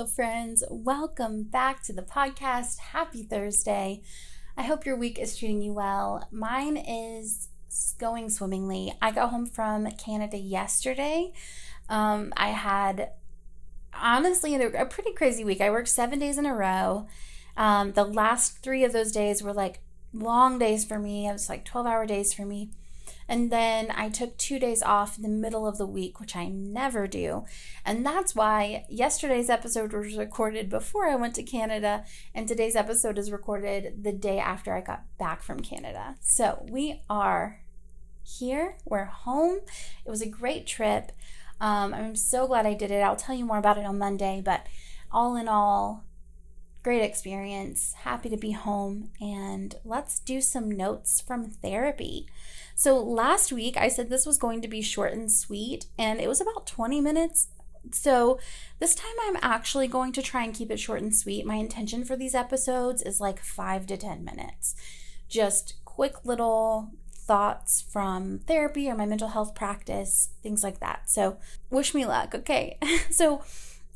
Hello, friends. Welcome back to the podcast. Happy Thursday. I hope your week is treating you well. Mine is going swimmingly. I got home from Canada yesterday. Um, I had honestly a, pretty crazy week. I worked seven days in a row. Um, the last three of those days were like long days for me. It was like 12 hour days for me. And then I took two days off in the middle of the week, which I never do. And that's why yesterday's episode was recorded before I went to Canada, and today's episode is recorded the day after I got back from Canada. So we are here, we're home. It was a great trip. Um, I'm so glad I did it. I'll tell you more about it on Monday, but all in all, great experience. Happy to be home. And let's do some notes from therapy. So last week I said this was going to be short and sweet, and it was about 20 minutes. So this time I'm actually going to try and keep it short and sweet. My intention for these episodes is like five to 10 minutes. Just quick little thoughts from therapy or my mental health practice, things like that. So wish me luck. Okay. so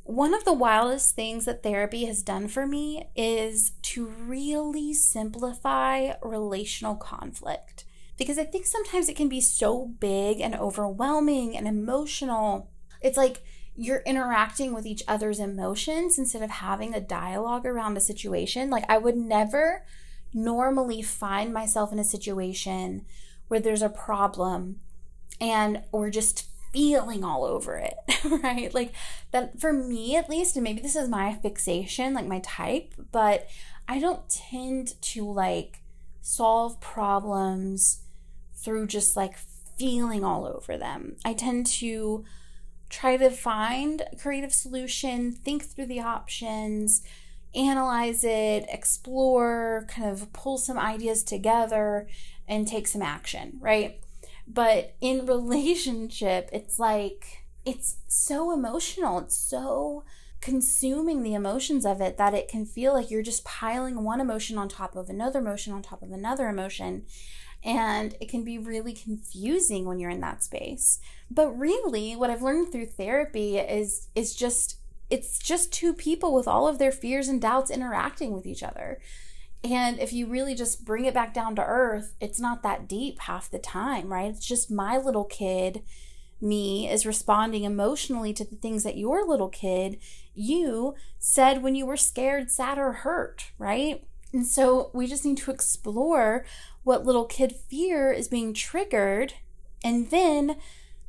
one of the wildest things that therapy has done for me is to really simplify relational conflict because I think sometimes it can be so big and overwhelming and emotional. It's like you're interacting with each other's emotions instead of having a dialogue around a situation. Like, I would never normally find myself in a situation where there's a problem and we're just feeling all over it, right? Like, that for me at least, and maybe this is my fixation, like my type, but I don't tend to like solve problems through just like feeling all over them. I tend to try to find a creative solution, think through the options, analyze it, explore, kind of pull some ideas together and take some action, right? But in relationship, it's like it's so emotional. It's so consuming the emotions of it that it can feel like you're just piling one emotion on top of another emotion on top of another emotion. And it can be really confusing when you're in that space. But really what i've learned through therapy is is just it's just two people with all of their fears and doubts interacting with each other and if you really just bring it back down to earth it's not that deep half the time right it's just my little kid me is responding emotionally to the things that your little kid you said when you were scared sad or hurt right and so we just need to explore what little kid fear is being triggered and then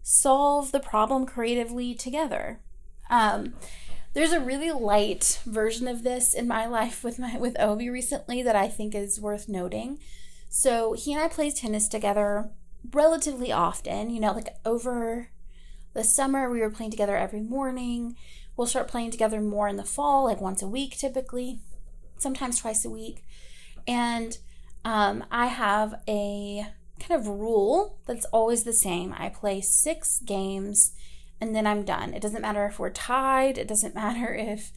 solve the problem creatively together. Um, there's a really light version of this in my life with my with Oby recently that I think is worth noting. So he and I play tennis together relatively often. You know, like over the summer we were playing together every morning. We'll start playing together more in the fall, like once a week typically sometimes twice a week. And um, I have a kind of rule that's always the same. I play six games and then I'm done. It doesn't matter if we're tied, it doesn't matter if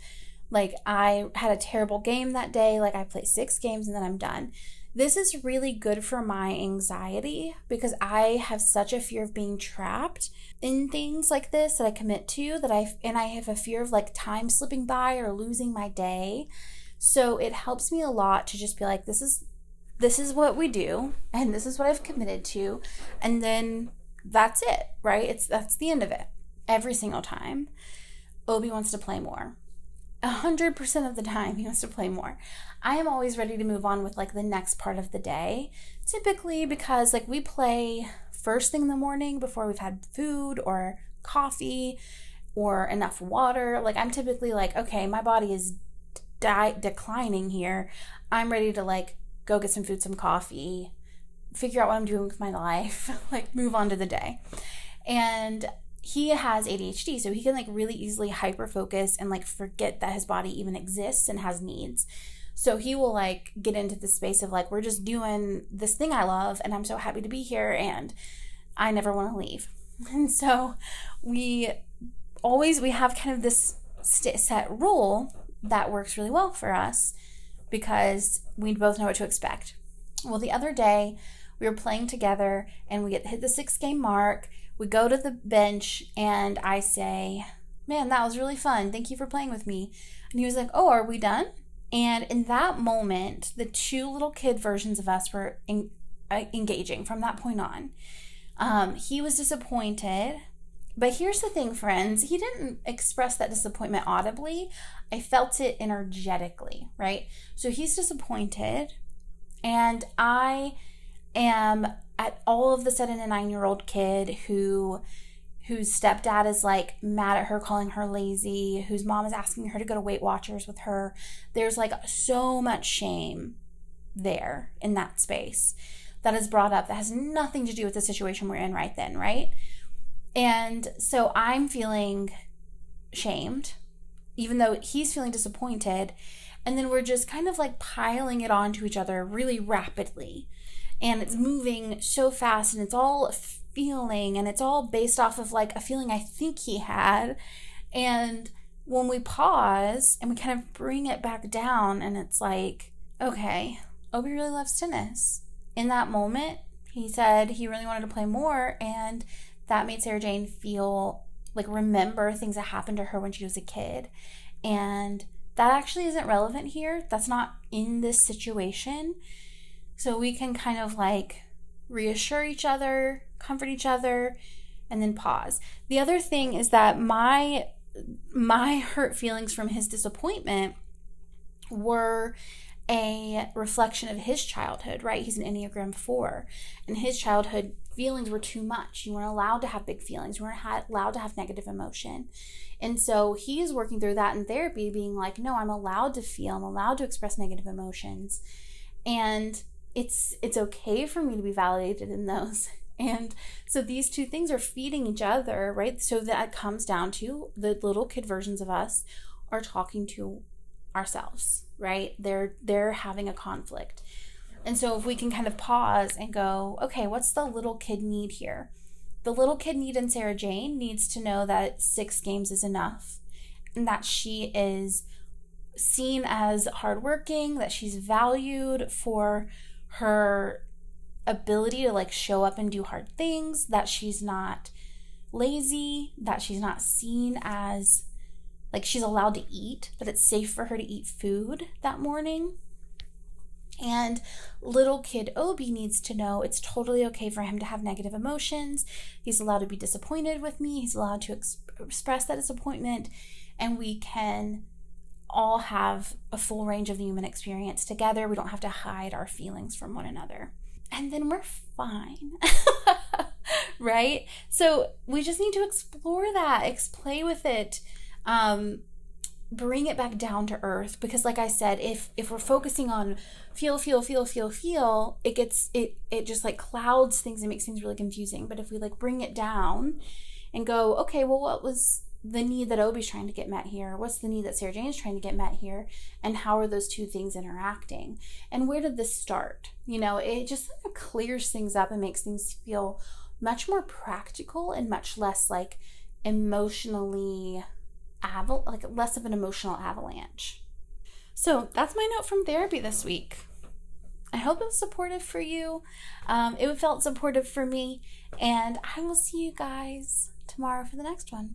like I had a terrible game that day, like I play six games and then I'm done. This is really good for my anxiety because I have such a fear of being trapped in things like this that I commit to that I and I have a fear of like time slipping by or losing my day. So it helps me a lot to just be like, this is this is what we do and this is what I've committed to. And then that's it, right? It's that's the end of it. Every single time. Oby wants to play more. A hundred percent of the time he wants to play more. I am always ready to move on with like the next part of the day. Typically because like we play first thing in the morning before we've had food or coffee or enough water. Like I'm typically like, okay, my body is di- declining here, I'm ready to like go get some food, some coffee, figure out what I'm doing with my life, like move on to the day. And he has ADHD, so he can like really easily hyper focus and like forget that his body even exists and has needs. So he will like get into the space of like, we're just doing this thing I love, and I'm so happy to be here, and I never want to leave. And so we always we have kind of this set rule that works really well for us because we both know what to expect. Well, the other day we were playing together and we hit the six game mark. We go to the bench and I say, Man, that was really fun. Thank you for playing with me. And he was like, Oh, are we done? And in that moment, the two little kid versions of us were uh, engaging from that point on. Um, he was disappointed. But here's the thing, friends. He didn't express that disappointment audibly. I felt it energetically, right? So he's disappointed. And I am at all of the sudden a nine year old kid who whose stepdad is like mad at her calling her lazy whose mom is asking her to go to weight watchers with her there's like so much shame there in that space that is brought up that has nothing to do with the situation we're in right then right? And so i'm feeling shamed even though he's feeling disappointed and then we're just kind of like piling it onto each other really rapidly and it's moving so fast and it's all feeling and it's all based off of like a feeling I think he had. And when we pause and we kind of bring it back down and it's like, okay, Oby really loves tennis. In that moment, he said he really wanted to play more and that made Sarajane feel like remember things that happened to her when she was a kid. And that actually isn't relevant here. That's not in this situation. So we can kind of like reassure each other, comfort each other, and then pause. The other thing is that my my hurt feelings from his disappointment were a reflection of his childhood, right? He's an Enneagram 4. And his childhood feelings were too much. You weren't allowed to have big feelings. You weren't allowed to have negative emotion. And so he's working through that in therapy, being like, no, I'm allowed to feel, I'm allowed to express negative emotions. And it's it's okay for me to be validated in those. And so these two things are feeding each other right? So that comes down to the little kid versions of us are talking to ourselves right? They're they're having a conflict. And so if we can kind of pause and go okay what's the little kid need here? The little kid need in Sarajane needs to know that six games is enough and that she is seen as hardworking that she's valued for her ability to like show up and do hard things, that she's not lazy, that she's not seen as like she's allowed to eat, that it's safe for her to eat food that morning. And little kid Oby needs to know it's totally okay for him to have negative emotions. He's allowed to be disappointed with me. He's allowed to ex- express that disappointment. And we can all have a full range of the human experience together. We don't have to hide our feelings from one another. And then we're fine. right? So we just need to explore that, play with it. Um, bring it back down to earth because like i said if if we're focusing on feel feel feel feel feel it gets it it just like clouds things and makes things really confusing but if we like bring it down and go okay well what was the need that Oby's trying to get met here? What's the need that Sarajane's trying to get met here? And how are those two things interacting? And where did this start? You know, it just kind of clears things up and makes things feel much more practical and much less like emotionally aval like less of an emotional avalanche. So that's my note from therapy this week. I hope it was supportive for you. Um, it felt supportive for me, and I will see you guys tomorrow for the next one.